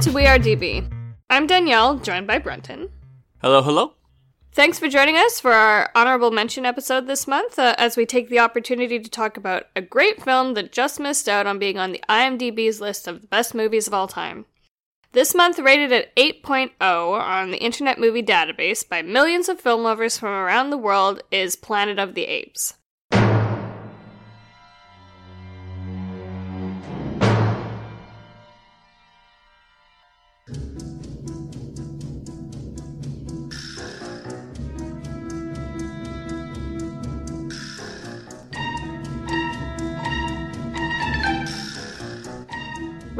Welcome to We Are DB. I'm Danielle, joined by Brenton. Hello, hello. Thanks for joining us for our honorable mention episode this month uh, as we take the opportunity to talk about a great film that just missed out on being on the IMDb's list of the best movies of all time. This month, rated at 8.0 on the Internet Movie Database by millions of film lovers from around the world, is Planet of the Apes.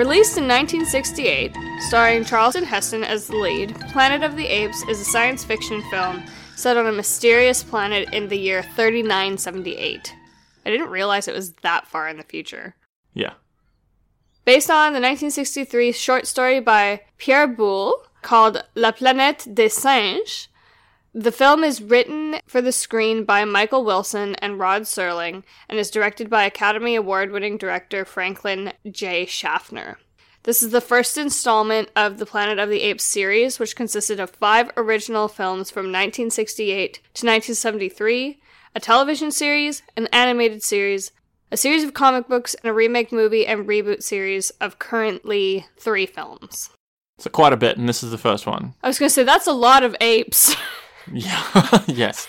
Released in 1968, starring Charlton Heston as the lead, Planet of the Apes is a science fiction film set on a mysterious planet in the year 3978. I didn't realize it was that far in the future. Yeah. Based on the 1963 short story by Pierre Boulle called La Planète des Singes, the film is written for the screen by Michael Wilson and Rod Serling and is directed by Academy Award winning director Franklin J. Schaffner. This is the first installment of the Planet of the Apes series, which consisted of five original films from 1968 to 1973, a television series, an animated series, a series of comic books, and a remake movie and reboot series of currently three films. So quite a bit, and this is the first one. I was going to say, that's a lot of apes. Yeah. yes.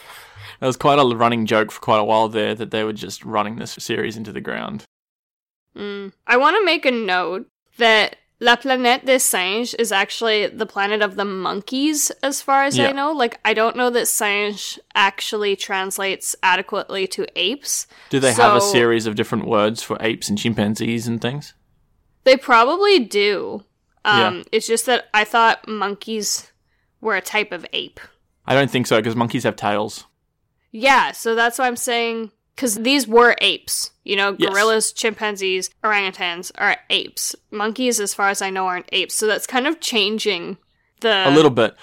That was quite a running joke for quite a while there that they were just running this series into the ground. Mm. I want to make a note that La Planète des Singes is actually the planet of the monkeys, as far as I know. Like, I don't know that singe actually translates adequately to apes. Do they have a series of different words for apes and chimpanzees and things? They probably do. Um, Yeah. It's just that I thought monkeys were a type of ape. I don't think so because monkeys have tails. Yeah, so that's why I'm saying because these were apes. You know, Yes. gorillas, chimpanzees, orangutans are apes. Monkeys, as far as I know, aren't apes. So that's kind of changing the a little bit.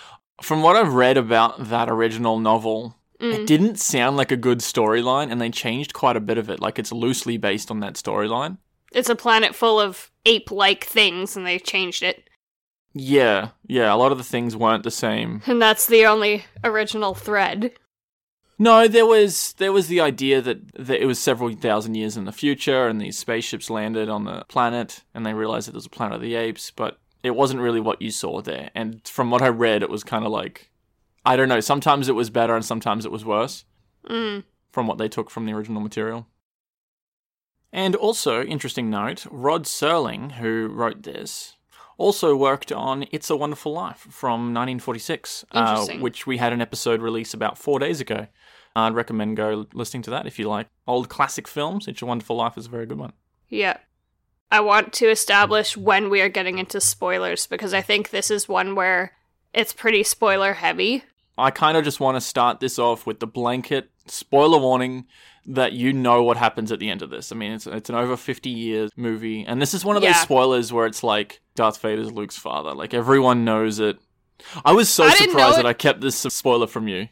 From what I've read about that original novel, Mm. it didn't sound like a good storyline, and they changed quite a bit of it. Like it's loosely based on that storyline. It's a planet full of ape-like things, and they changed it. Yeah, yeah. A lot of the things weren't the same. And that's the only original thread. No, there was there was the idea that, that it was several thousand years in the future, and these spaceships landed on the planet, and they realized that there was a planet of the apes, but it wasn't really what you saw there. And from what I read, it was kind of like I don't know. Sometimes it was better, and sometimes it was worse Mm. from what they took from the original material. And also, interesting note, Rod Serling, who wrote this, also worked on It's a Wonderful Life from 1946, uh, which we had an episode release about four days ago. I'd recommend go listening to that if you like old classic films. It's a Wonderful Life is a very good one. Yeah. I want to establish when we are getting into spoilers because I think this is one where it's pretty spoiler heavy. I kind of just want to start this off with the blanket spoiler warning that you know what happens at the end of this. I mean, it's it's an over 50 years movie, and this is one of those spoilers where it's like Darth Vader's Luke's father. Like everyone knows it. I was so I surprised that I kept this spoiler from you.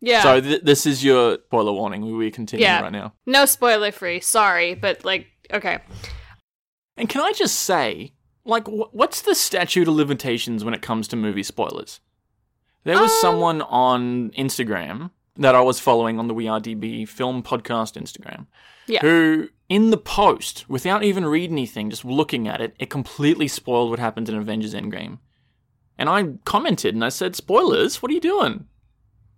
Yeah. So th- this is your spoiler warning. We we continue Yeah. right now. no spoiler free. Sorry, but like okay. And can I just say, like, wh- what's the statute of limitations when it comes to movie spoilers? There was Um, someone on Instagram that I was following on the We Are DB film podcast Instagram, Yeah. who in the post, without even reading anything, just looking at it, it completely spoiled what happened in Avengers Endgame. And I commented and I said, "Spoilers? What are you doing?"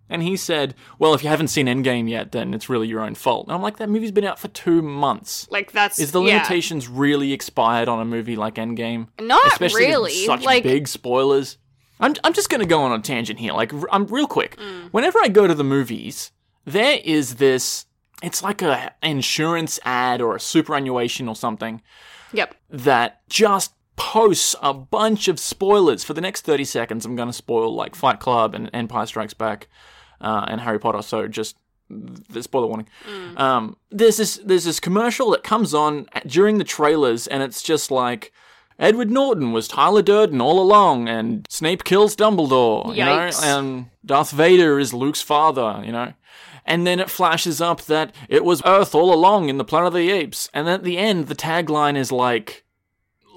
And he said, "Well, if you haven't seen Endgame yet, then it's really your own fault." And I'm like, "That movie's been out for two months." Like that's Is the yeah. limitations really expired on a movie like Endgame? Not Especially really. such like big spoilers. I'm I'm just gonna go on a tangent here. Like r- I'm real quick. Mm. Whenever I go to the movies, there is this. It's like a insurance ad or a superannuation or something Yep. that just posts a bunch of spoilers for the next 30 seconds. I'm gonna spoil like Fight Club and Empire Strikes Back uh, and Harry Potter. So just the spoiler warning. Um, there's this there's this commercial that comes on during the trailers, and it's just like Edward Norton was Tyler Durden all along, and Snape kills Dumbledore, you know, and Darth Vader is Luke's father, you know. And then it flashes up that it was Earth all along in the Planet of the Apes, and at the end the tagline is like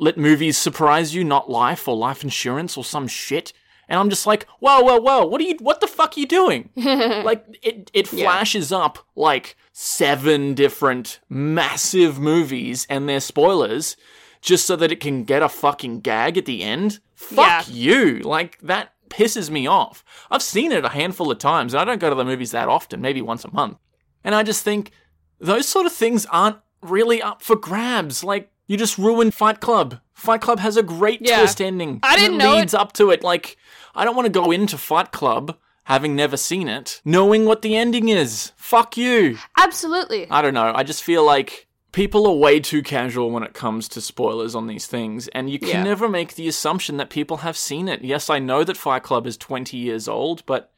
let movies surprise you, not life or life insurance or some shit. And I'm just like, whoa, whoa, whoa, what are you, what the fuck are you doing? like, it, it flashes up like seven different massive movies and their spoilers just so that it can get a fucking gag at the end. Fuck you. Like, that pisses me off. I've seen it a handful of times and I don't go to the movies that often, maybe once a month. And I just think those sort of things aren't really up for grabs. Like, you just ruined Fight Club. Fight Club has a great Yeah. twist ending. I didn't it know leads up to it. Like, I don't want to go into Fight Club having never seen it, knowing what the ending is. Fuck you. Absolutely. I don't know. I just feel like people are way too casual when it comes to spoilers on these things, and you can Yeah. never make the assumption that people have seen it. Yes, I know that Fight Club is 20 years old, but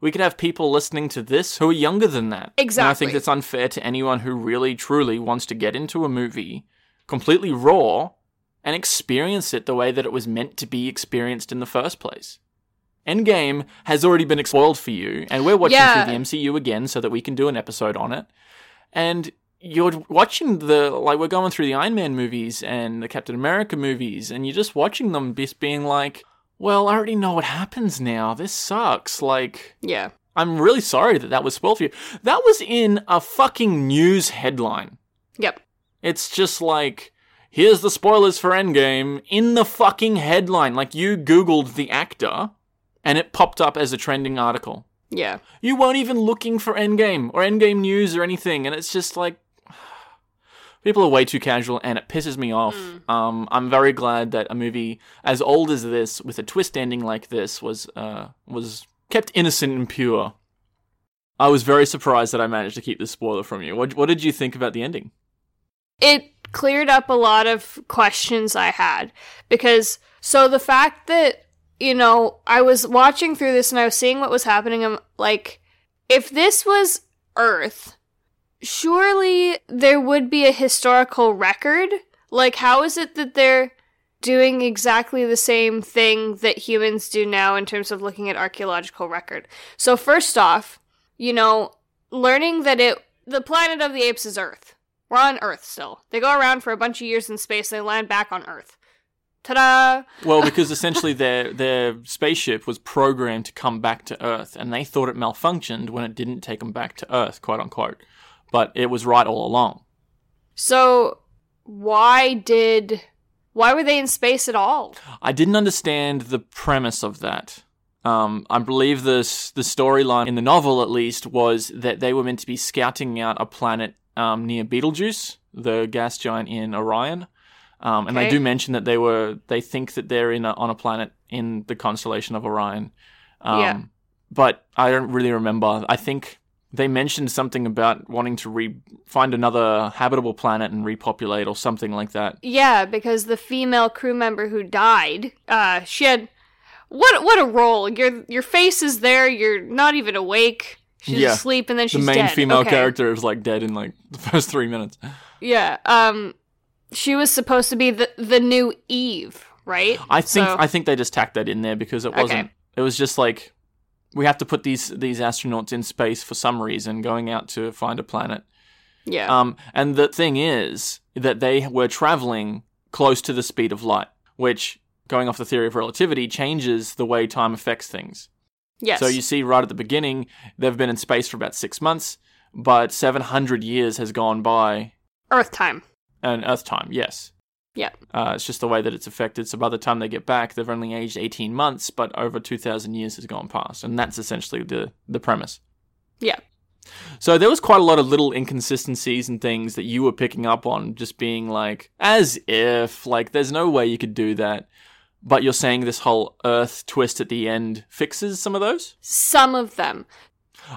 we could have people listening to this who are younger than that. Exactly. And I think that's unfair to anyone who really, truly wants to get into a movie completely raw and experience it the way that it was meant to be experienced in the first place. Endgame has already been spoiled for you, and we're watching Yeah. through the MCU again so that we can do an episode on it. And you're watching the like we're going through the Iron Man movies and the Captain America movies, and you're just watching them just being like, "Well, I already know what happens now. This sucks." Like, Yeah. I'm really sorry that that was spoiled for you. That was in a fucking news headline. Yep. It's just like, here's the spoilers for Endgame in the fucking headline. Like, you Googled the actor and it popped up as a trending article. Yeah. You weren't even looking for Endgame or Endgame news or anything. And it's just like, people are way too casual and it pisses me off. Um, I'm very glad that a movie as old as this, with a twist ending like this, was, uh, was kept innocent and pure. I was very surprised that I managed to keep this spoiler from you. What, what did you think about the ending? it cleared up a lot of questions I had because so the fact that you know I was watching through this and I was seeing what was happening I'm like if this was Earth surely there would be a historical record like how is it that they're doing exactly the same thing that humans do now in terms of looking at archaeological record so first off you know learning that it the planet of the apes is Earth we're on Earth still. They go around for a bunch of years in space. and They land back on Earth. Ta-da! Well, because essentially their their spaceship was programmed to come back to Earth, and they thought it malfunctioned when it didn't take them back to Earth, quote unquote. But it was right all along. So why did why were they in space at all? I didn't understand the premise of that. Um, I believe this the storyline in the novel, at least, was that they were meant to be scouting out a planet um, near Betelgeuse, the gas giant in Orion. Um, and they do mention that they were they think that they're in a, on a planet in the constellation of Orion. Um, Yeah. But I don't really remember. I think they mentioned something about wanting to re- find another habitable planet and repopulate or something like that. Yeah, because the female crew member who died, uh, she had what what a role. Your your face is there. You're not even awake. She's Yeah. asleep, and then she's The main dead. female Okay. character is like dead in like the first three minutes. Yeah. Um, she was supposed to be the the new Eve, right? I think So- I think they just tacked that in there because it wasn't. It was just like we have to put these these astronauts in space for some reason, going out to find a planet. yeah. Um, and the thing is that they were traveling close to the speed of light, which, going off the theory of relativity, changes the way time affects things. yes. So you see, right at the beginning, they've been in space for about six months, but seven hundred years has gone by, Earth time. and Earth time, yes. Yeah. Uh, it's just the way that it's affected. So by the time they get back, they've only aged 18 months, but over 2,000 years has gone past. And that's essentially the, the premise. Yeah. So there was quite a lot of little inconsistencies and things that you were picking up on, just being like, as if, like, there's no way you could do that. But you're saying this whole Earth twist at the end fixes some of those? Some of them.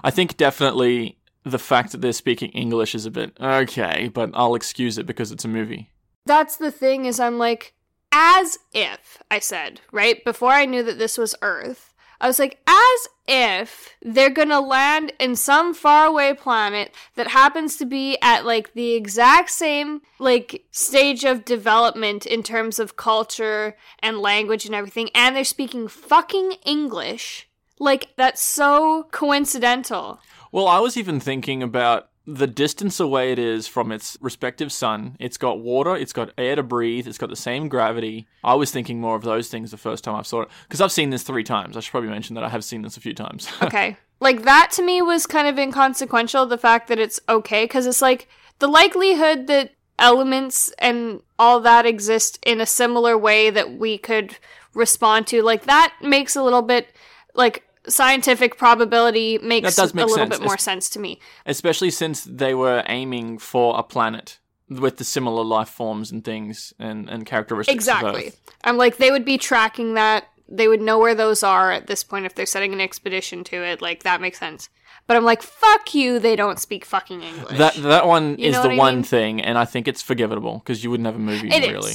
I think definitely the fact that they're speaking English is a bit okay, but I'll excuse it because it's a movie. That's the thing is I'm like as if I said, right? Before I knew that this was Earth, I was like as if they're to land in some faraway planet that happens to be at like the exact same like stage of development in terms of culture and language and everything and they're speaking fucking English. Like that's so coincidental. Well, I was even thinking about the distance away it is from its respective sun. It's got water, it's got air to breathe, it's got the same gravity. I was thinking more of those things the first time I saw it because I've seen this three times. I should probably mention that I have seen this a few times. Okay. like that to me was kind of inconsequential, the fact that it's okay, because it's like the likelihood that elements and all that exist in a similar way that we could respond to, like that makes a little bit like scientific probability makes make a little sense. bit more It's- sense to me. Especially since they were aiming for a planet with the similar life forms and things and, and characteristics. of Exactly. I'm like they would be tracking that. They would know where those are at this point if they're setting an expedition to it. Like that makes sense. But I'm like, fuck you. They don't speak fucking English. That that one You is the one mean? thing, and I think it's forgivable because you wouldn't have a movie It is. really.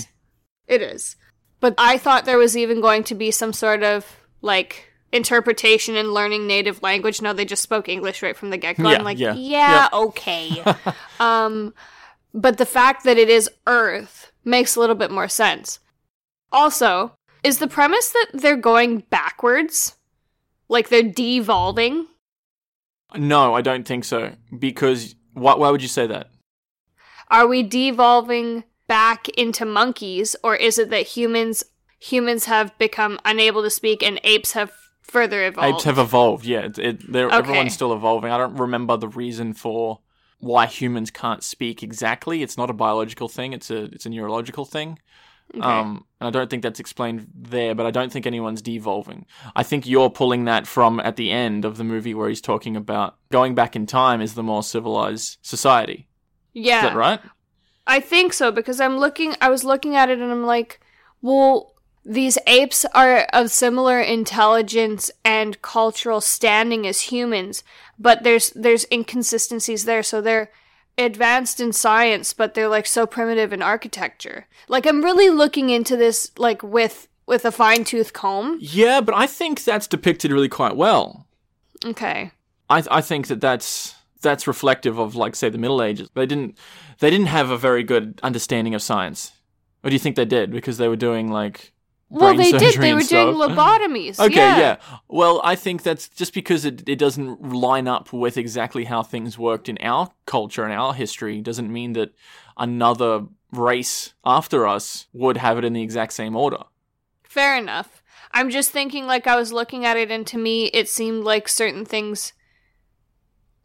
It is. But I thought there was even going to be some sort of like interpretation and learning native language. No, they just spoke English right from the get go. Yeah, I'm like, yeah, yeah, okay. um, but the fact that it is Earth makes a little bit more sense. Also, is the premise that they're going backwards? Like they're devolving? No, I don't think so. Because why, why would you say that? Are we devolving back into monkeys, or is it that humans humans have become unable to speak and apes have further evolved? Apes have evolved. Yeah, it, Okay. everyone's still evolving. I don't remember the reason for why humans can't speak exactly. It's not a biological thing. It's a it's a neurological thing. Um, and I don't think that's explained there, but I don't think anyone's devolving. I think you're pulling that from at the end of the movie where he's talking about going back in time is the more civilized society. yeah, Is that right? I think so because I'm looking. I was looking at it and I'm like, well, these apes are of similar intelligence and cultural standing as humans, but there's there's inconsistencies there. So they're advanced in science, but they're like so primitive in architecture. Like I'm really looking into this like with with a fine tooth comb. Yeah, but I think that's depicted really quite well. Okay. I I think that that's that's reflective of like say the Middle Ages. They didn't they didn't have a very good understanding of science. Or do you think they did because they were doing like Well, they did. They were doing lobotomies. Okay, yeah. yeah. Well, I think that's just because it, it doesn't line up with exactly how things worked in our culture and our history doesn't mean that another race after us would have it in the exact same order. Fair enough. I'm just thinking like I was looking at it and to me it seemed like certain things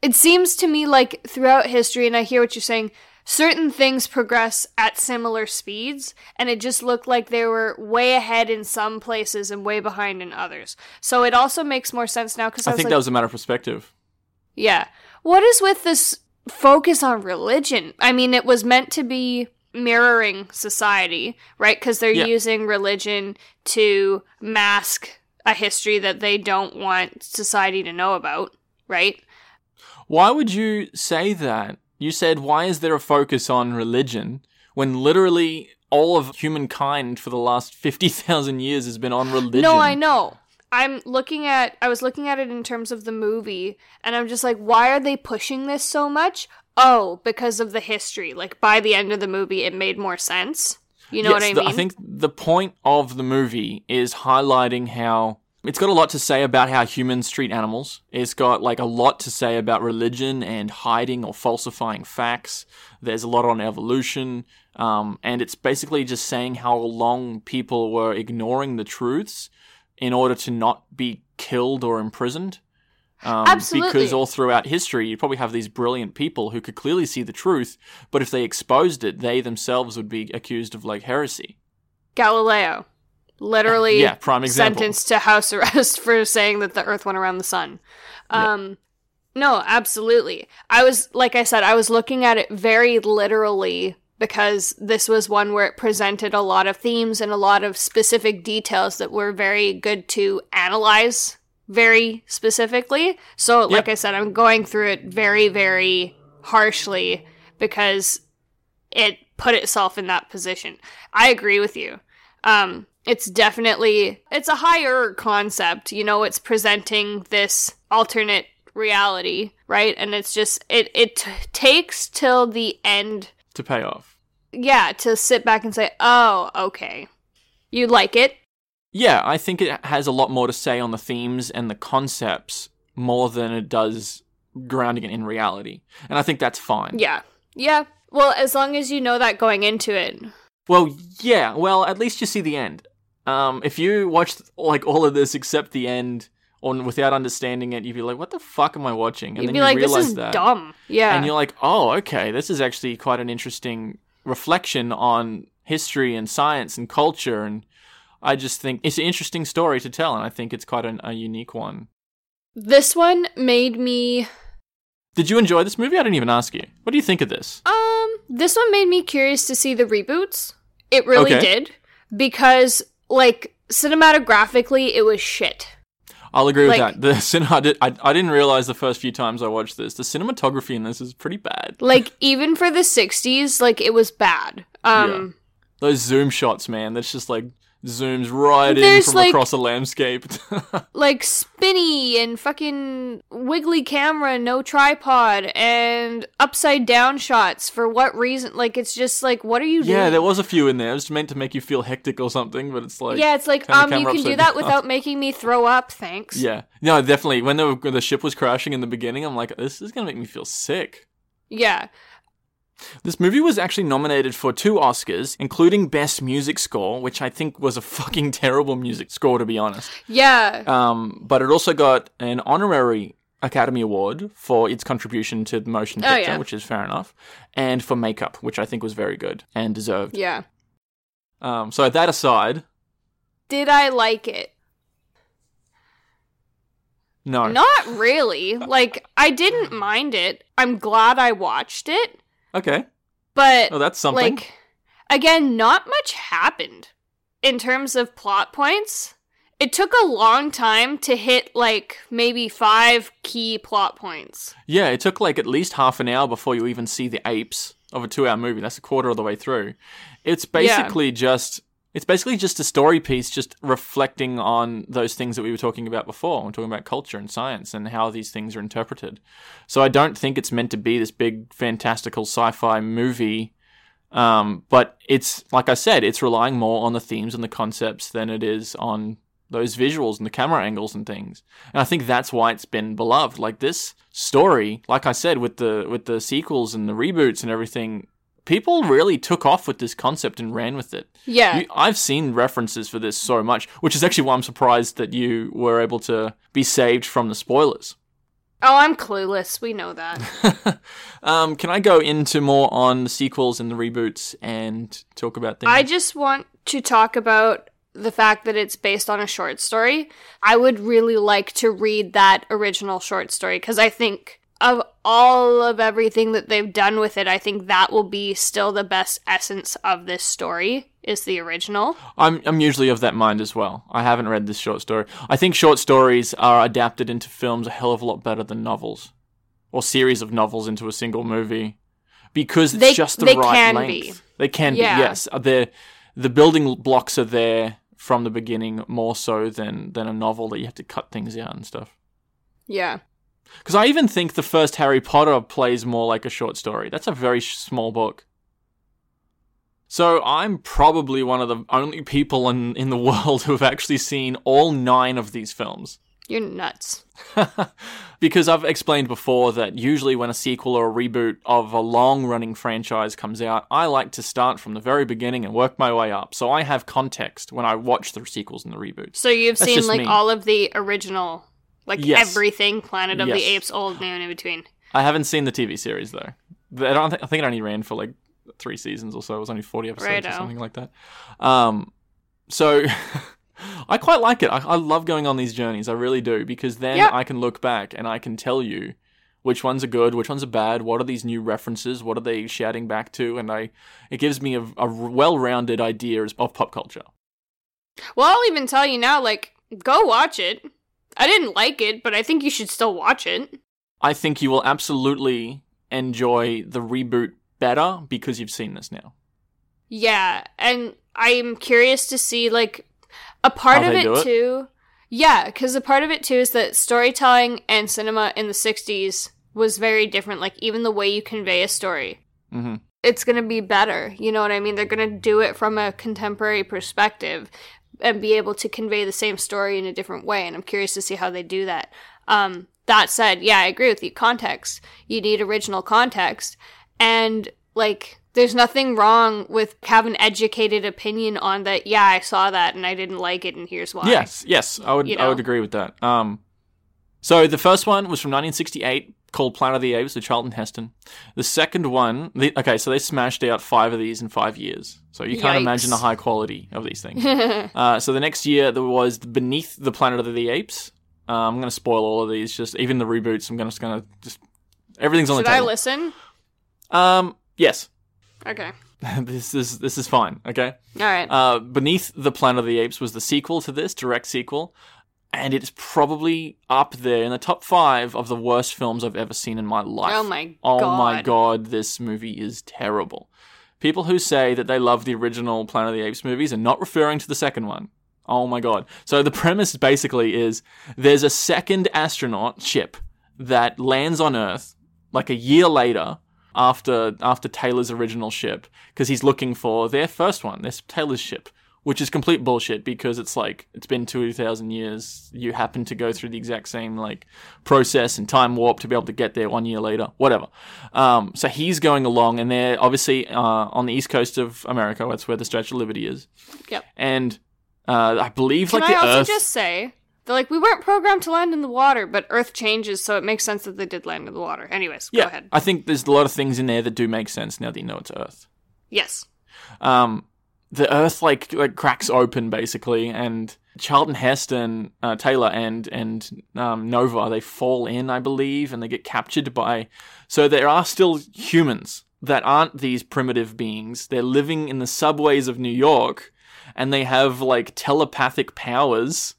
it seems to me like throughout history and I hear what you're saying certain things progress at similar speeds and it just looked like they were way ahead in some places and way behind in others. So it also makes more sense now cuz I, I think like that was a matter of perspective. yeah. What is with this focus on religion? I mean, it was meant to be mirroring society, right? Because they're Yeah. using religion to mask a history that they don't want society to know about, right? Why would you say that? You said, why is there a focus on religion when literally all of humankind for the last 50,000 years has been on religion? No, I know. I'm looking at I was looking at it in terms of the movie and I'm just like why are they pushing this so much? Oh, because of the history. Like by the end of the movie it made more sense. You know what I mean? the- I think the point of the movie is highlighting how it's got a lot to say about how humans treat animals. It's got like a lot to say about religion and hiding or falsifying facts. There's a lot on evolution, um, and it's basically just saying how long people were ignoring the truths in order to not be killed or imprisoned. Um, Absolutely. Because all throughout history, you probably have these brilliant people who could clearly see the truth, but if they exposed it, they themselves would be accused of like heresy. Galileo, literally, Yeah, prime example. sentenced to house arrest for saying that the Earth went around the sun. Um, no, absolutely. I was like I said, I was looking at it very literally because this was one where it presented a lot of themes and a lot of specific details that were very good to analyze very specifically. So, like I said, I'm going through it very, very harshly because it put itself in that position. I agree with you. Um, it's definitely it's a higher concept. You know, it's presenting this alternate reality, right? And it's just it it t- takes till the end, to pay off. yeah, to sit back and say, "Oh, okay, you like it." Yeah, I think it has a lot more to say on the themes and the concepts more than it does grounding it in reality. And I think that's fine. Yeah. Yeah. Well, as long as you know that going into it. Well, yeah. Well, at least you see the end. Um, if you watched like all of this except the end, or without understanding it, you'd be like, "What the fuck am I watching?" And You'd then be you like, this realize is that, dumb. Yeah. and you're like, "Oh, okay, this is actually quite an interesting reflection on history and science and culture." And I just think it's an interesting story to tell, and I think it's quite an, a unique one. this one made me Did you enjoy this movie? I didn't even ask you. What do you think of this? Um, this one made me curious to see the reboots. It really Okay. did because like cinematographically it was shit. I'll agree with that. The cin- I, did, I, I didn't realize the first few times I watched this. The cinematography in this is pretty bad. Like even for the 60s, like it was bad. Um Those zoom shots, man, that's just like zooms right in from like- across a landscape. like spinny and fucking wiggly camera, no tripod and upside down shots for what reason? Like it's just like what are you doing? yeah, there was a few in there. It was meant to make you feel hectic or something, but it's like yeah, it's like um you can do that down. without making me throw up, thanks. Yeah, no, definitely. When the when the ship was crashing in the beginning, I'm like, this is gonna make me feel sick. Yeah. This movie was actually nominated for two Oscars, including Best Music Score, which I think was a fucking terrible music score, to be honest. Yeah. Um, but it also got an honorary Academy Award for its contribution to the motion Oh, picture, yeah. which is fair enough, and for makeup, which I think was very good and deserved. yeah. Um, so that aside, Did I like it? no. Not really. Like, I didn't mind it. I'm glad I watched it. Okay. But, oh, that's something. like, again, not much happened in terms of plot points. It took a long time to hit, like, maybe five key plot points. Yeah, it took like at least half an hour before you even see the apes of a two-hour movie. That's a quarter of the way through. It's basically just it's basically just a story piece, just reflecting on those things that we were talking about before. We're talking about culture and science and how these things are interpreted. So I don't think it's meant to be this big fantastical sci-fi movie. Um, but it's like I said, it's relying more on the themes and the concepts than it is on those visuals and the camera angles and things. And I think that's why it's been beloved. Like this story, like I said, with the with the sequels and the reboots and everything, people really took off with this concept and ran with it. Yeah. You, I've seen references for this so much, which is actually why I'm surprised that you were able to be saved from the spoilers. oh, I'm clueless. We know that. um, can I go into more on the sequels and the reboots and talk about things? I just want to talk about the fact that it's based on a short story. I would really like to read that original short story because I think of all of everything that they've done with it, I think that will be still the best essence of this story is the original. I'm I'm usually of that mind as well. I haven't read this short story. I think short stories are adapted into films a hell of a lot better than novels, or series of novels into a single movie, because it's They- just the they right can length. be. They can Yeah. be. Yes, uh, the the building blocks are there from the beginning more so than than a novel that you have to cut things out and stuff. Yeah. Because I even think the first Harry Potter plays more like a short story. That's a very sh- small book. So I'm probably one of the only people in, in the world who have actually seen all nine of these films. You're nuts. because I've explained before that usually when a sequel or a reboot of a long running franchise comes out, I like to start from the very beginning and work my way up. So I have context when I watch the sequels and the reboots. So you've That's seen like me. all of the original, like Yes. everything Planet of the Apes, old, new, and in between. I haven't seen the TV series though. I don't. Think, I think it only ran for like three seasons or so. It was only forty episodes or something like that. Um, so I quite like it. I, I love going on these journeys. I really do because then Yeah. I can look back and I can tell you which ones are good, which ones are bad. What are these new references? What are they shouting back to? And I, it gives me a, a well-rounded idea of pop culture. Well, I'll even tell you now, like, go watch it. I didn't like it, but I think you should still watch it. I think you will absolutely enjoy the reboot better because you've seen this now. Yeah, and I'm curious to see like a part How of it, it? too. Yeah, because a part of it too is that storytelling and cinema in the '60s was very different. Like even the way you convey a story, hmm it's gonna be better. You know what I mean? They're gonna do it from a contemporary perspective and be able to convey the same story in a different way. And I'm curious to see how they do that. Um, that said, yeah, I agree with you. Context. You need original context. And like there's nothing wrong with have an educated opinion on that. Yeah, I saw that and I didn't like it, and here's why. Yes, yes, I would You I would agree with that. Um, so the first one was from 1968, called Planet of the Apes with Charlton Heston. The second one, the, okay, so they smashed out five of these in five years. So you can't Yikes. imagine the high quality of these things. uh, so the next year there was Beneath the Planet of the Apes. Uh, I'm going to spoil all of these, just even the reboots. I'm gonna, just going to just everything's on the Should I listen? um, yes, Okay. this is this is fine. Okay. All right. Uh, Beneath the Planet of the Apes was the sequel to this, direct sequel, and it's probably up there in the top five of the worst films I've ever seen in my life. oh my Oh god. my god, this movie is terrible. People who say that they love the original Planet of the Apes movies are not referring to the second one. Oh my god. So the premise basically is there's a second astronaut ship that lands on Earth like a year later after after Taylor's original ship because he's looking for their first one, this Taylor's ship, which is complete bullshit because it's like it's been 2000 years you happen to go through the exact same like process and time warp to be able to get there one year later whatever um, so he's going along and they're obviously uh, on the east coast of america that's where the statue of liberty is Yep. and uh, i believe Can like I the also earth just say that like we weren't programmed to land in the water, but Earth changes, so it makes sense that they did land in the water. Anyways, yeah go ahead. i think there's a lot of things in there that do make sense now that you know it's earth Yes. um, the earth like like cracks open basically, and Charlton Heston, uh, Taylor, and and um, Nova they fall in, I believe, and they get captured by. So there are still humans that aren't these primitive beings. They're living in the subways of New York, and they have like telepathic powers.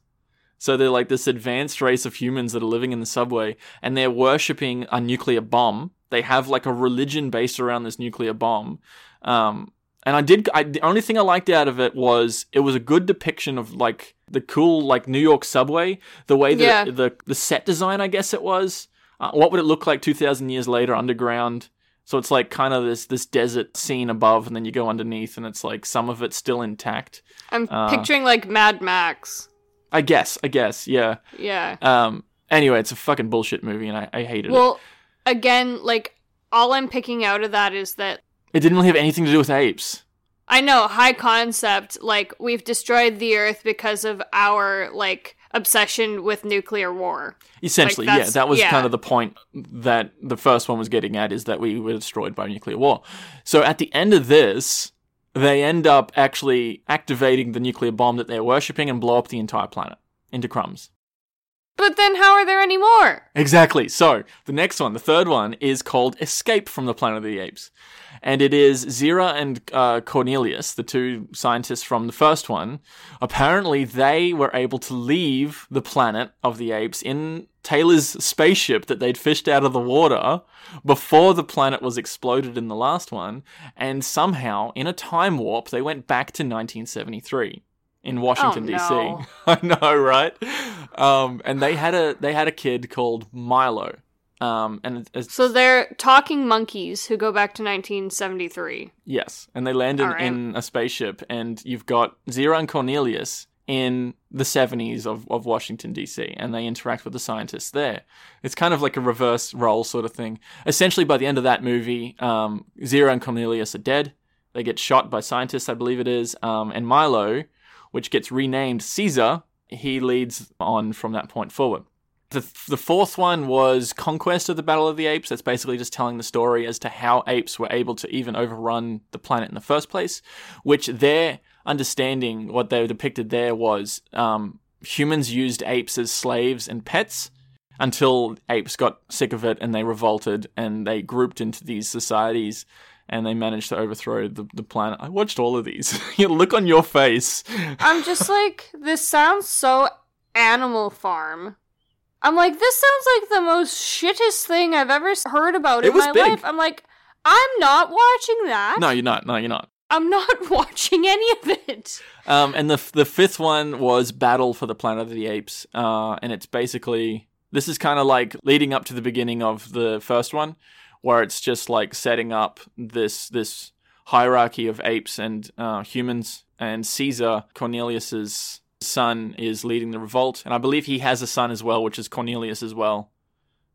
So they're like this advanced race of humans that are living in the subway, and they're worshipping a nuclear bomb. They have like a religion based around this nuclear bomb. Um, and I did. I, the only thing I liked out of it was it was a good depiction of like the cool like New York subway, the way that Yeah. the the set design, I guess it was. Uh, what would it look like two thousand years later underground? So it's like kind of this this desert scene above, and then you go underneath, and it's like some of it's still intact. I'm Uh, picturing like Mad Max. I guess. I guess. Yeah. Yeah. Um. Anyway, it's a fucking bullshit movie, and I, I hated it. Well, again, like all I'm picking out of that is that It didn't really have anything to do with apes. I know high concept. Like we've destroyed the Earth because of our like obsession with nuclear war. Essentially, Like, yeah, that was yeah. kind of the point that the first one was getting at is that we were destroyed by nuclear war. So at the end of this, they end up actually activating the nuclear bomb that they're worshipping and blow up the entire planet into crumbs. But then how are there any more? Exactly. So the next one, the third one, is called Escape from the Planet of the Apes. And it is Zira and uh, Cornelius, the two scientists from the first one. Apparently, they were able to leave the planet of the apes in Taylor's spaceship that they'd fished out of the water before the planet was exploded in the last one. And somehow, in a time warp, they went back to 1973 in Washington Oh, D.C. no. I know, right? Um, and they had a they had a kid called Milo. Um, and it's, So they're talking monkeys who go back to 1973. yes, and they land in, All right. in a spaceship, and you've got Zira and Cornelius in the 70s of, of Washington D.C. and they interact with the scientists there. It's kind of like a reverse role sort of thing. Essentially, by the end of that movie, um, Zira and Cornelius are dead. They get shot by scientists, I believe it is, um, and Milo, which gets renamed Caesar, he leads on from that point forward. The, the fourth one was Conquest of the Battle of the Apes. That's basically just telling the story as to how apes were able to even overrun the planet in the first place, which their understanding, what they depicted there was um, humans used apes as slaves and pets until apes got sick of it and they revolted and they grouped into these societies and they managed to overthrow the, the planet. I watched all of these. you look on your face. I'm just like, this sounds so Animal Farm. I'm like, this sounds like the most shittest thing I've ever heard about It in was my big. life. I'm like, I'm not watching that. No, you're not. No, you're not. I'm not watching any of it. Um, and the the fifth one was Battle for the Planet of the Apes, uh, and it's basically this is kind of like leading up to the beginning of the first one, where it's just like setting up this this hierarchy of apes and uh, humans, and Caesar Cornelius's son is leading the revolt, and I believe he has a son as well, which is Cornelius as well.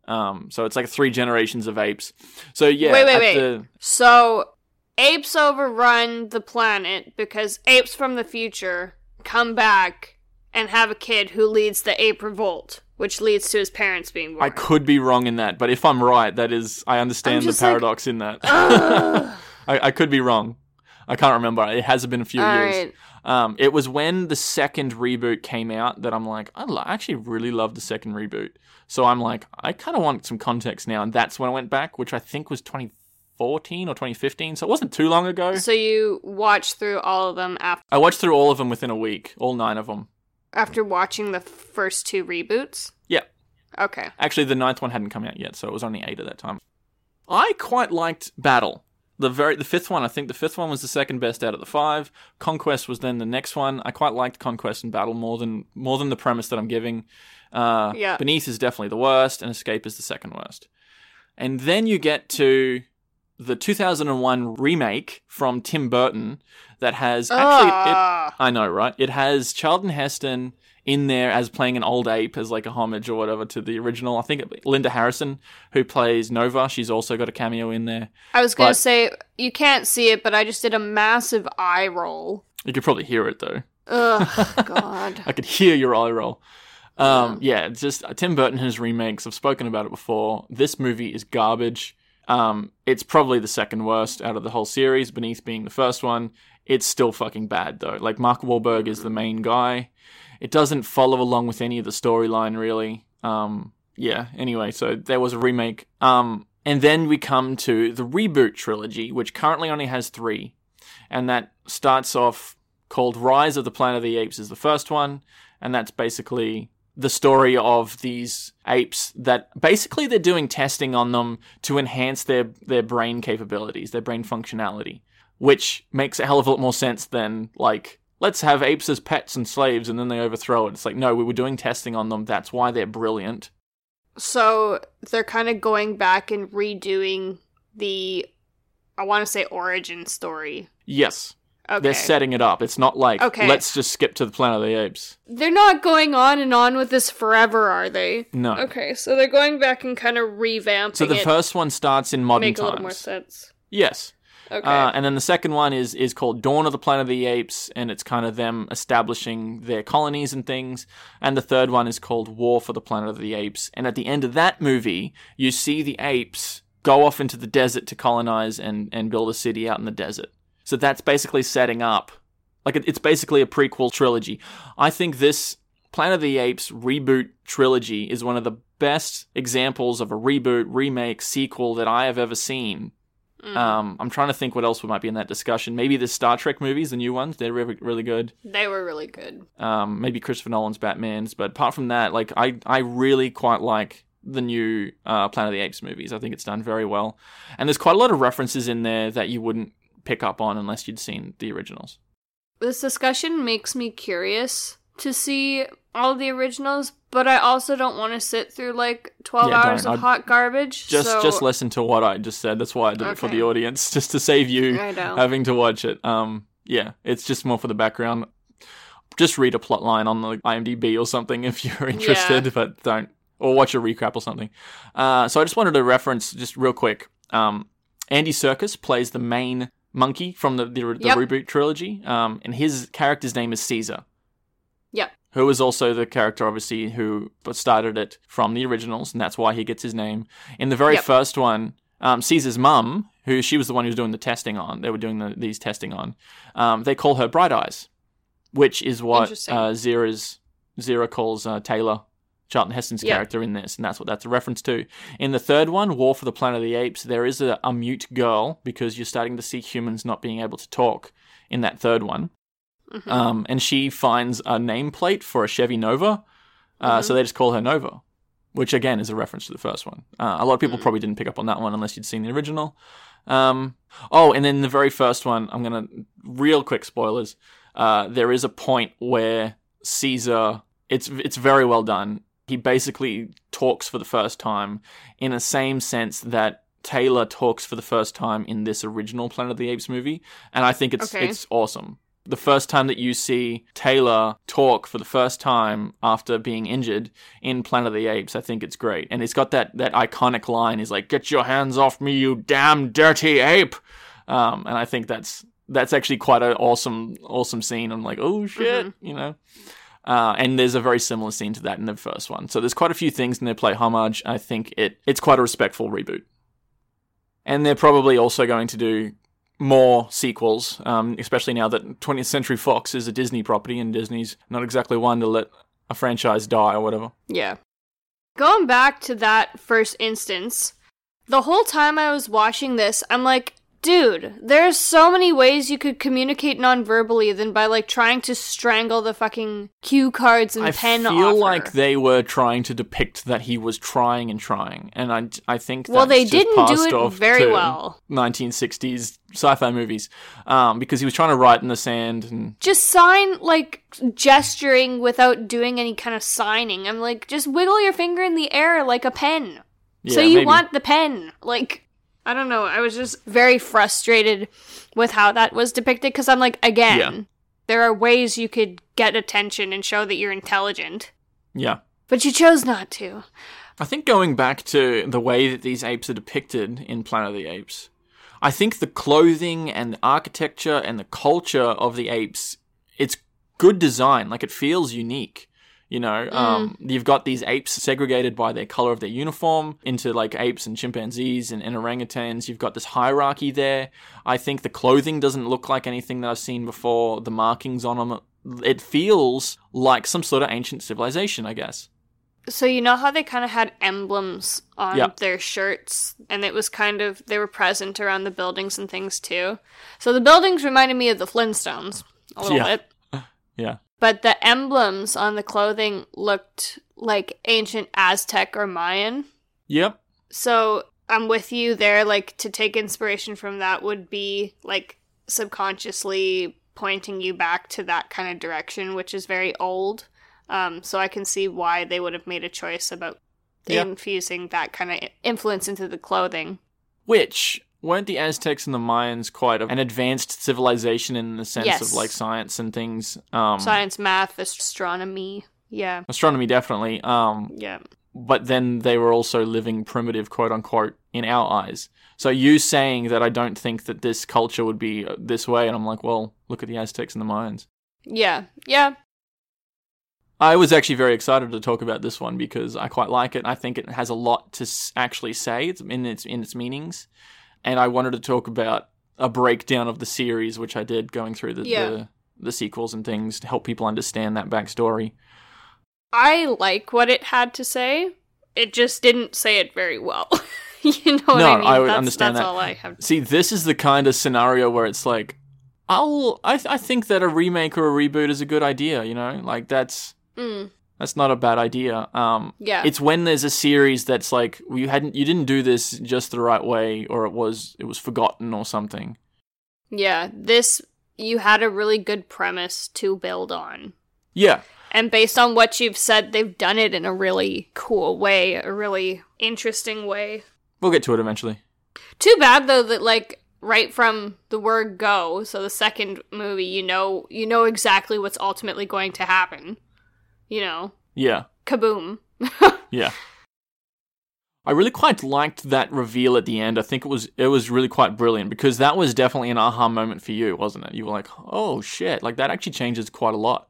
Um, so it's like three generations of apes. So yeah, Wait, wait, wait. the- So, apes overrun the planet because apes from the future come back and have a kid who leads the ape revolt, which leads to his parents being born. I could be wrong in that, but if I'm right, that is I understand the just like, paradox in that. Ugh. I, I could be wrong. I can't remember. It has been a few All years. right. Um, it was when the second reboot came out that I'm like, I lo- actually really love the second reboot. So I'm like, I kind of want some context now, and that's when I went back, which I think was 2014 or 2015. So it wasn't too long ago. So you watched through all of them after I watched through all of them within a week, all nine of them. After watching the first two reboots. Yeah. Okay. Actually, the ninth one hadn't come out yet, so it was only eight at that time. I quite liked Battle. The very the fifth one, I think the fifth one was the second best out of the five. Conquest was then the next one. I quite liked Conquest and Battle more than more than the premise that I'm giving. Uh, Yeah. Beneath is definitely the worst, and Escape is the second worst. And then you get to the 2001 remake from Tim Burton that has actually it, I know, right? It has Charlton Heston in there as playing an old ape as like a homage or whatever to the original. I think Linda Harrison, who plays Nova, she's also got a cameo in there. I was gonna say you can't see it, but I just did a massive eye roll. You could probably hear it though. Ugh, God. I could hear your eye roll. Um, yeah, it's just Tim Burton and his remakes. I've spoken about it before. This movie is garbage. Um, it's probably the second worst out of the whole series, Beneath being the first one. It's still fucking bad though. Like Mark Wahlberg is the main guy. It doesn't follow along with any of the storyline really. Um, yeah. Anyway, so there was a remake. Um, and then we come to the reboot trilogy, which currently only has three, and that starts off called Rise of the Planet of the Apes is the first one, and that's basically the story of these apes that basically they're doing testing on them to enhance their their brain capabilities, their brain functionality, which makes a hell of a lot more sense than like let's have apes as pets and slaves and then they overthrow it. It's like no, we were doing testing on them. That's why they're brilliant. So they're kind of going back and redoing the, I want to say origin story. Yes, Okay. they're setting it up. It's not like Okay. let's just skip to the Planet of the Apes. They're not going on and on with this forever, are they? No. Okay, so they're going back and kind of revamping So the it. first one starts in modern make a times. little more sense. Yes. Okay. Uh, and then the second one is is called Dawn of the Planet of the Apes, and it's kind of them establishing their colonies and things. And the third one is called War for the Planet of the Apes. And at the end of that movie, you see the apes go off into the desert to colonize and, and build a city out in the desert. So that's basically setting up, like it's basically a prequel trilogy. I think this Planet of the Apes reboot trilogy is one of the best examples of a reboot, remake, sequel that I have ever seen. Mm. Um, I'm trying to think what else we might be in that discussion. Maybe the Star Trek movies, the new ones, they're really, really good. they were really good. Um, maybe Christopher Nolan's Batman's, but apart from that, like I, I really quite like the new uh, Planet of the Apes movies. I think it's done very well, and there's quite a lot of references in there that you wouldn't pick up on unless you'd seen the originals. This discussion makes me curious to see all the originals, but I also don't want to sit through like 12 Yeah, hours of I'd- hot garbage. Just, so just listen to what I just said. That's why I did it for the audience, just to save you having to watch it. Um, yeah, it's just more for the background. Just read a plot line on the IMDb or something if you're interested, but don't or watch a recap or something. Uh, so I just wanted to reference just real quick. Um, Andy Serkis plays the main monkey from the the, the Yep. reboot trilogy, um, and his character's name is Caesar. Yep. Who is also the character, obviously, who started it from the originals, and that's why he gets his name. In the very Yep. first one, um, Caesar's mum, who she was the one who was doing the testing on, they were doing the, these testing on, um, they call her Bright Eyes, which is what uh, Zira's, Zira calls uh, Taylor, Charlton Heston's character in this, and that's what that's a reference to. In the third one, War for the Planet of the Apes, there is a, a mute girl because you're starting to see humans not being able to talk in that third one. Mhm. Um, and she finds a nameplate for a Chevy Nova, uh, Mhm. so they just call her Nova, which again is a reference to the first one. Uh, a lot of people Mm. probably didn't pick up on that one unless you'd seen the original. Um, oh, and then the very first one, I'm gonna real quick spoilers. Uh, there is a point where Caesar, it's it's very well done. He basically talks for the first time in the same sense that Taylor talks for the first time in this original Planet of the Apes movie, and I think it's Okay. it's awesome. The first time that you see Taylor talk for the first time after being injured in Planet of the Apes, I think it's great. And it's got that, that iconic line. He's like, "Get your hands off me, you damn dirty ape!" Um, and I think that's that's actually quite an awesome awesome scene. I'm like, "Oh shit," you know. Uh, and there's a very similar scene to that in the first one. So there's quite a few things in there play homage. I think it it's quite a respectful reboot. And they're probably also going to do more sequels, um, especially now that 20th Century Fox is a Disney property and Disney's not exactly one to let a franchise die or whatever. Yeah. Going back to that first instance, the whole time I was watching this, I'm like, dude, there's so many ways you could communicate non-verbally than by like trying to strangle the fucking cue cards and I pen I feel off like they were trying to depict that he was trying and trying, and I, I think Well, they just didn't do it very well. 1960s sci-fi movies, um, because he was trying to write in the sand and just sign like gesturing without doing any kind of signing. I'm like, just wiggle your finger in the air like a pen. so you maybe. want the pen. Like, I don't know. I was just very frustrated with how that was depicted because I'm like, again, Yeah. there are ways you could get attention and show that you're intelligent, yeah. but you chose not to. I think going back to the way that these apes are depicted in Planet of the Apes, I think the clothing and the architecture and the culture of the apes, it's good design. Like it feels unique. You know, um, you've got these apes segregated by their color of their uniform into like apes and chimpanzees and, and orangutans. You've got this hierarchy there. I think the clothing doesn't look like anything that I've seen before. The markings on them, it feels like some sort of ancient civilization, I guess. So you know how they kind of had emblems on Yeah. their shirts, and it was kind of they were present around the buildings and things too. So the buildings reminded me of the Flintstones a little Yeah. bit, Yeah. But the emblems on the clothing looked like ancient Aztec or Mayan. Yep. So I'm with you there. Like to take inspiration from that would be like subconsciously pointing you back to that kind of direction, which is very old. Um, so I can see why they would have made a choice about Yeah. infusing that kind of influence into the clothing. Which weren't the Aztecs and the Mayans quite an advanced civilization in the sense Yes. of like science and things? Um, Science, math, astronomy. Yeah, astronomy definitely. Um, yeah. but then they were also living primitive, quote unquote, in our eyes. So you saying that I don't think that this culture would be uh, this way, and I'm like, well, look at the Aztecs and the Mayans. Yeah, yeah. I was actually very excited to talk about this one because I quite like it. I think it has a lot to actually say it's in its in its meanings, and I wanted to talk about a breakdown of the series, which I did, going through the Yeah. the, the sequels and things to help people understand that backstory. I like what it had to say. It just didn't say it very well. you know what No, I mean? I would that's, understand that's that. all I have. See, this is the kind of scenario where it's like, I'll I I think that a remake or a reboot is a good idea. You know, like that's Mm, that's not a bad idea. Um, yeah. it's when there's a series that's like well, you hadn't you didn't do this just the right way or it was it was forgotten or something Yeah, this you had a really good premise to build on. yeah And based on what you've said, they've done it in a really cool way, a really interesting way. we'll get to it eventually Too bad though that like right from the word go, so the second movie, you know you know exactly what's ultimately going to happen. You know, yeah kaboom. yeah i really quite liked that reveal at the end i think it was it was really quite brilliant because that was definitely an aha moment for you wasn't it you were like oh shit like that actually changes quite a lot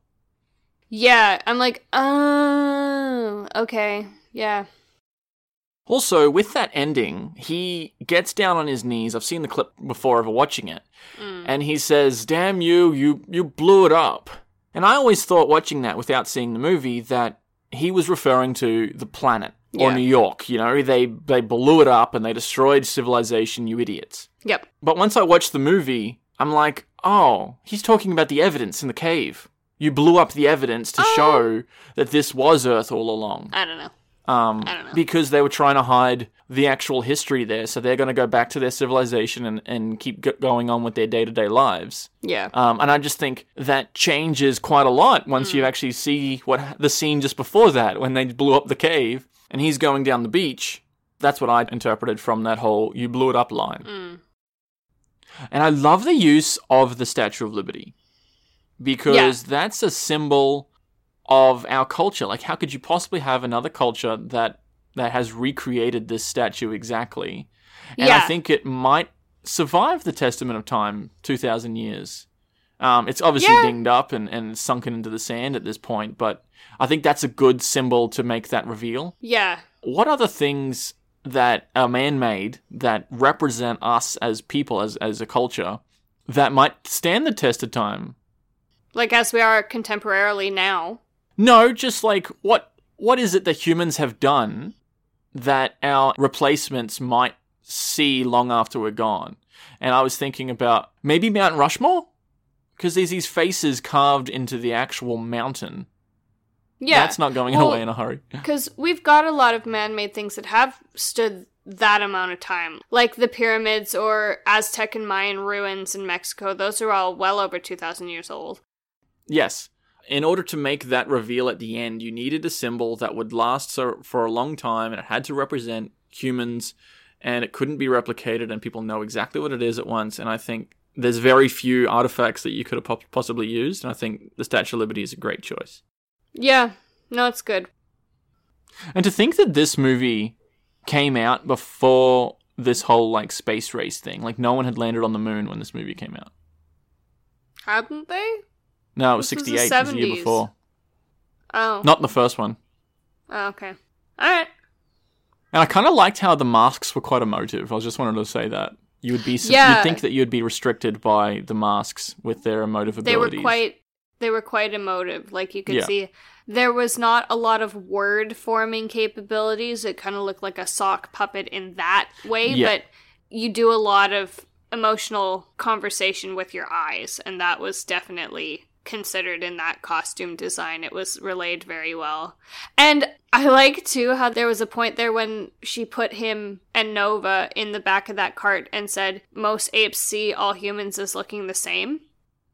yeah, I'm like, oh, okay. Yeah. Also, with that ending, he gets down on his knees. I've seen the clip before of watching it. Mm. And he says, Damn you, you, you blew it up. And I always thought, watching that without seeing the movie, that he was referring to the planet or Yeah. New York. You know, they, they blew it up and they destroyed civilization, you idiots. Yep. But once I watched the movie, I'm like, oh, he's talking about the evidence in the cave. You blew up the evidence to Oh. show that this was Earth all along. I don't know. Um, I don't know. Because they were trying to hide the actual history there, so they're going to go back to their civilization and, and keep g- going on with their day to day lives. Yeah. Um, and I just think that changes quite a lot once Hmm. you actually see what the scene just before that when they blew up the cave and he's going down the beach. That's what I interpreted from that whole "you blew it up" line. Mm. And I love the use of the Statue of Liberty. because that's a symbol of our culture. Like, how could you possibly have another culture that that has recreated this statue exactly? And I think it might survive the testament of time, two thousand years. Um, it's obviously Yeah. dinged up and, and sunken into the sand at this point, but I think that's a good symbol to make that reveal. Yeah. What other things that are man made that represent us as people, as, as a culture, that might stand the test of time? Like as we are contemporarily now. No, just like what what is it that humans have done that our replacements might see long after we're gone? And I was thinking about maybe Mount Rushmore? Because there's these faces carved into the actual mountain. Yeah. That's not going Well, away in a hurry. Because we've got a lot of man made things that have stood that amount of time. Like the pyramids or Aztec and Mayan ruins in Mexico. Those are all well over 2,000 years old. Yes. In order to make that reveal at the end, you needed a symbol that would last so, for a long time and it had to represent humans and it couldn't be replicated and people know exactly what it is at once. And I think there's very few artifacts that you could have po- possibly used. And I think the Statue of Liberty is a great choice. Yeah. No, it's good. And to think that this movie came out before this whole like space race thing, like no one had landed on the moon when this movie came out. Hadn't they? No, it was This was the 68, it was the year before. Oh. Not the first one. oh okay. All right. And I kind of liked how the masks were quite emotive. I was just wanted to say that you would be, Yeah. you'd think that you'd be restricted by the masks with their emotive abilities. They were quite they were quite emotive. Like you could Yeah. see there was not a lot of word forming capabilities. It kind of looked like a sock puppet in that way, Yeah. but you do a lot of emotional conversation with your eyes, and that was definitely considered in that costume design. It was relayed very well. And I like too how there was a point there when she put him and Nova in the back of that cart and said, Most apes see all humans as looking the same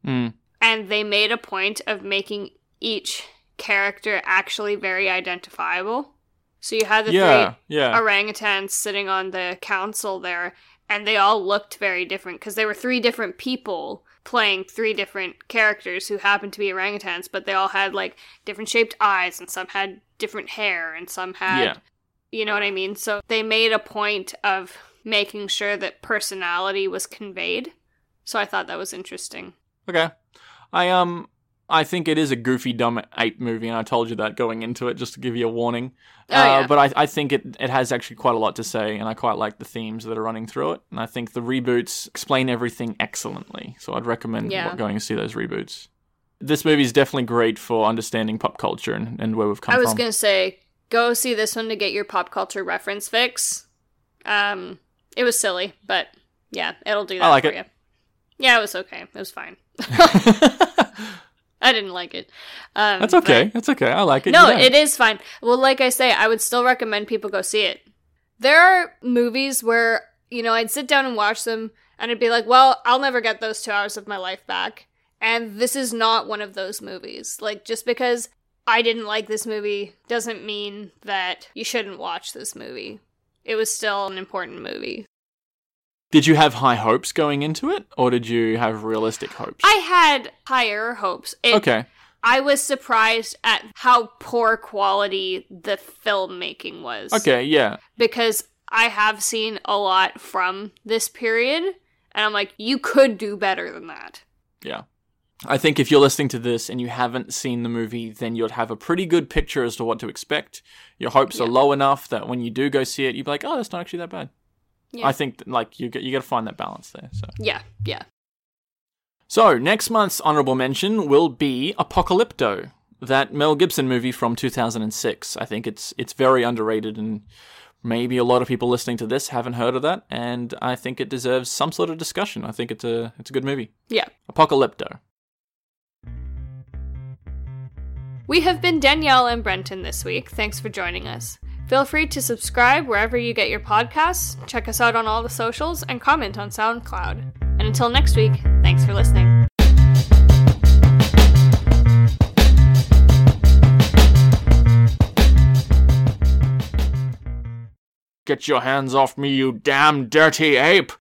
Mm. and they made a point of making each character actually very identifiable. So you had the Yeah, three yeah. orangutans sitting on the council there, and they all looked very different because they were three different people playing three different characters who happened to be orangutans, but they all had like different shaped eyes, and some had different hair, and some had, Yeah. you know what I mean? So they made a point of making sure that personality was conveyed. So I thought that was interesting. Okay. I um I think it is a goofy dumb ape movie and I told you that going into it just to give you a warning. Oh, uh, yeah. but I, I think it it has actually quite a lot to say and I quite like the themes that are running through it. And I think the reboots explain everything excellently. So I'd recommend Yeah. going to see those reboots. This movie is definitely great for understanding pop culture and, and where we've come I was gonna say, go see this one to get your pop culture reference fix. Um, it was silly, but yeah, it'll do that I like for it. you. Yeah, it was okay. It was fine. I didn't like it. Um, That's okay. That's okay. I like it. no, don't. it is fine. Well, like I say, I would still recommend people go see it. There are movies where, you know, I'd sit down and watch them and I'd be like, well, I'll never get those two hours of my life back. And this is not one of those movies. Like, just because I didn't like this movie doesn't mean that you shouldn't watch this movie. It was still an important movie. Did you have high hopes going into it, or did you have realistic hopes? I had higher hopes. It, okay. I was surprised at how poor quality the filmmaking was. Okay. Yeah. because I have seen a lot from this period, and I'm like, you could do better than that. Yeah. I think if you're listening to this and you haven't seen the movie, then you'd have a pretty good picture as to what to expect. Your hopes are low enough that when you do go see it, you'd be like, "Oh, that's not actually that bad." Yeah. I think like you got you got to find that balance there. So, Yeah, yeah. so next month's honorable mention will be Apocalypto, that Mel Gibson movie from 2006. I think it's it's very underrated and maybe a lot of people listening to this haven't heard of that, and I think it deserves some sort of discussion. I think it's a it's a good movie. Yeah. Apocalypto. We have been Danielle and Brenton this week. Thanks for joining us. Feel free to subscribe wherever you get your podcasts, check us out on all the socials, and comment on SoundCloud. And until next week, thanks for listening. Get your hands off me, you damn dirty ape!